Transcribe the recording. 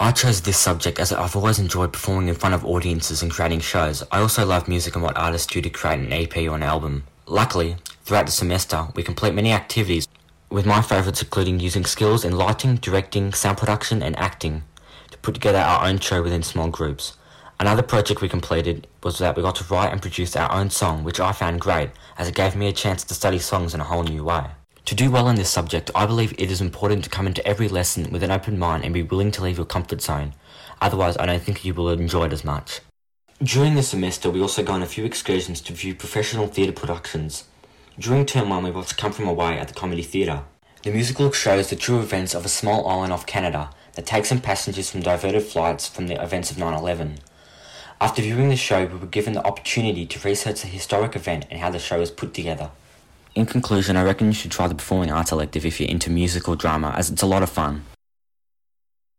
I chose this subject as I've always enjoyed performing in front of audiences and creating shows. I also love music and what artists do to create an EP or an album. Luckily, throughout the semester, we complete many activities, with my favourites including using skills in lighting, directing, sound production, and acting to put together our own show within small groups. Another project we completed was that we got to write and produce our own song, which I found great as it gave me a chance to study songs in a whole new way. To do well in this subject, I believe it is important to come into every lesson with an open mind and be willing to leave your comfort zone. Otherwise, I don't think you will enjoy it as much. During the semester, we also go on a few excursions to view professional theatre productions. During term one, we watched Come From Away at the Comedy Theatre. The musical shows the true events of a small island off Canada that takes in passengers from diverted flights from the events of 9 11. After viewing the show, we were given the opportunity to research the historic event and how the show was put together. In conclusion, I reckon you should try the Performing Arts elective if you're into music or drama, as it's a lot of fun.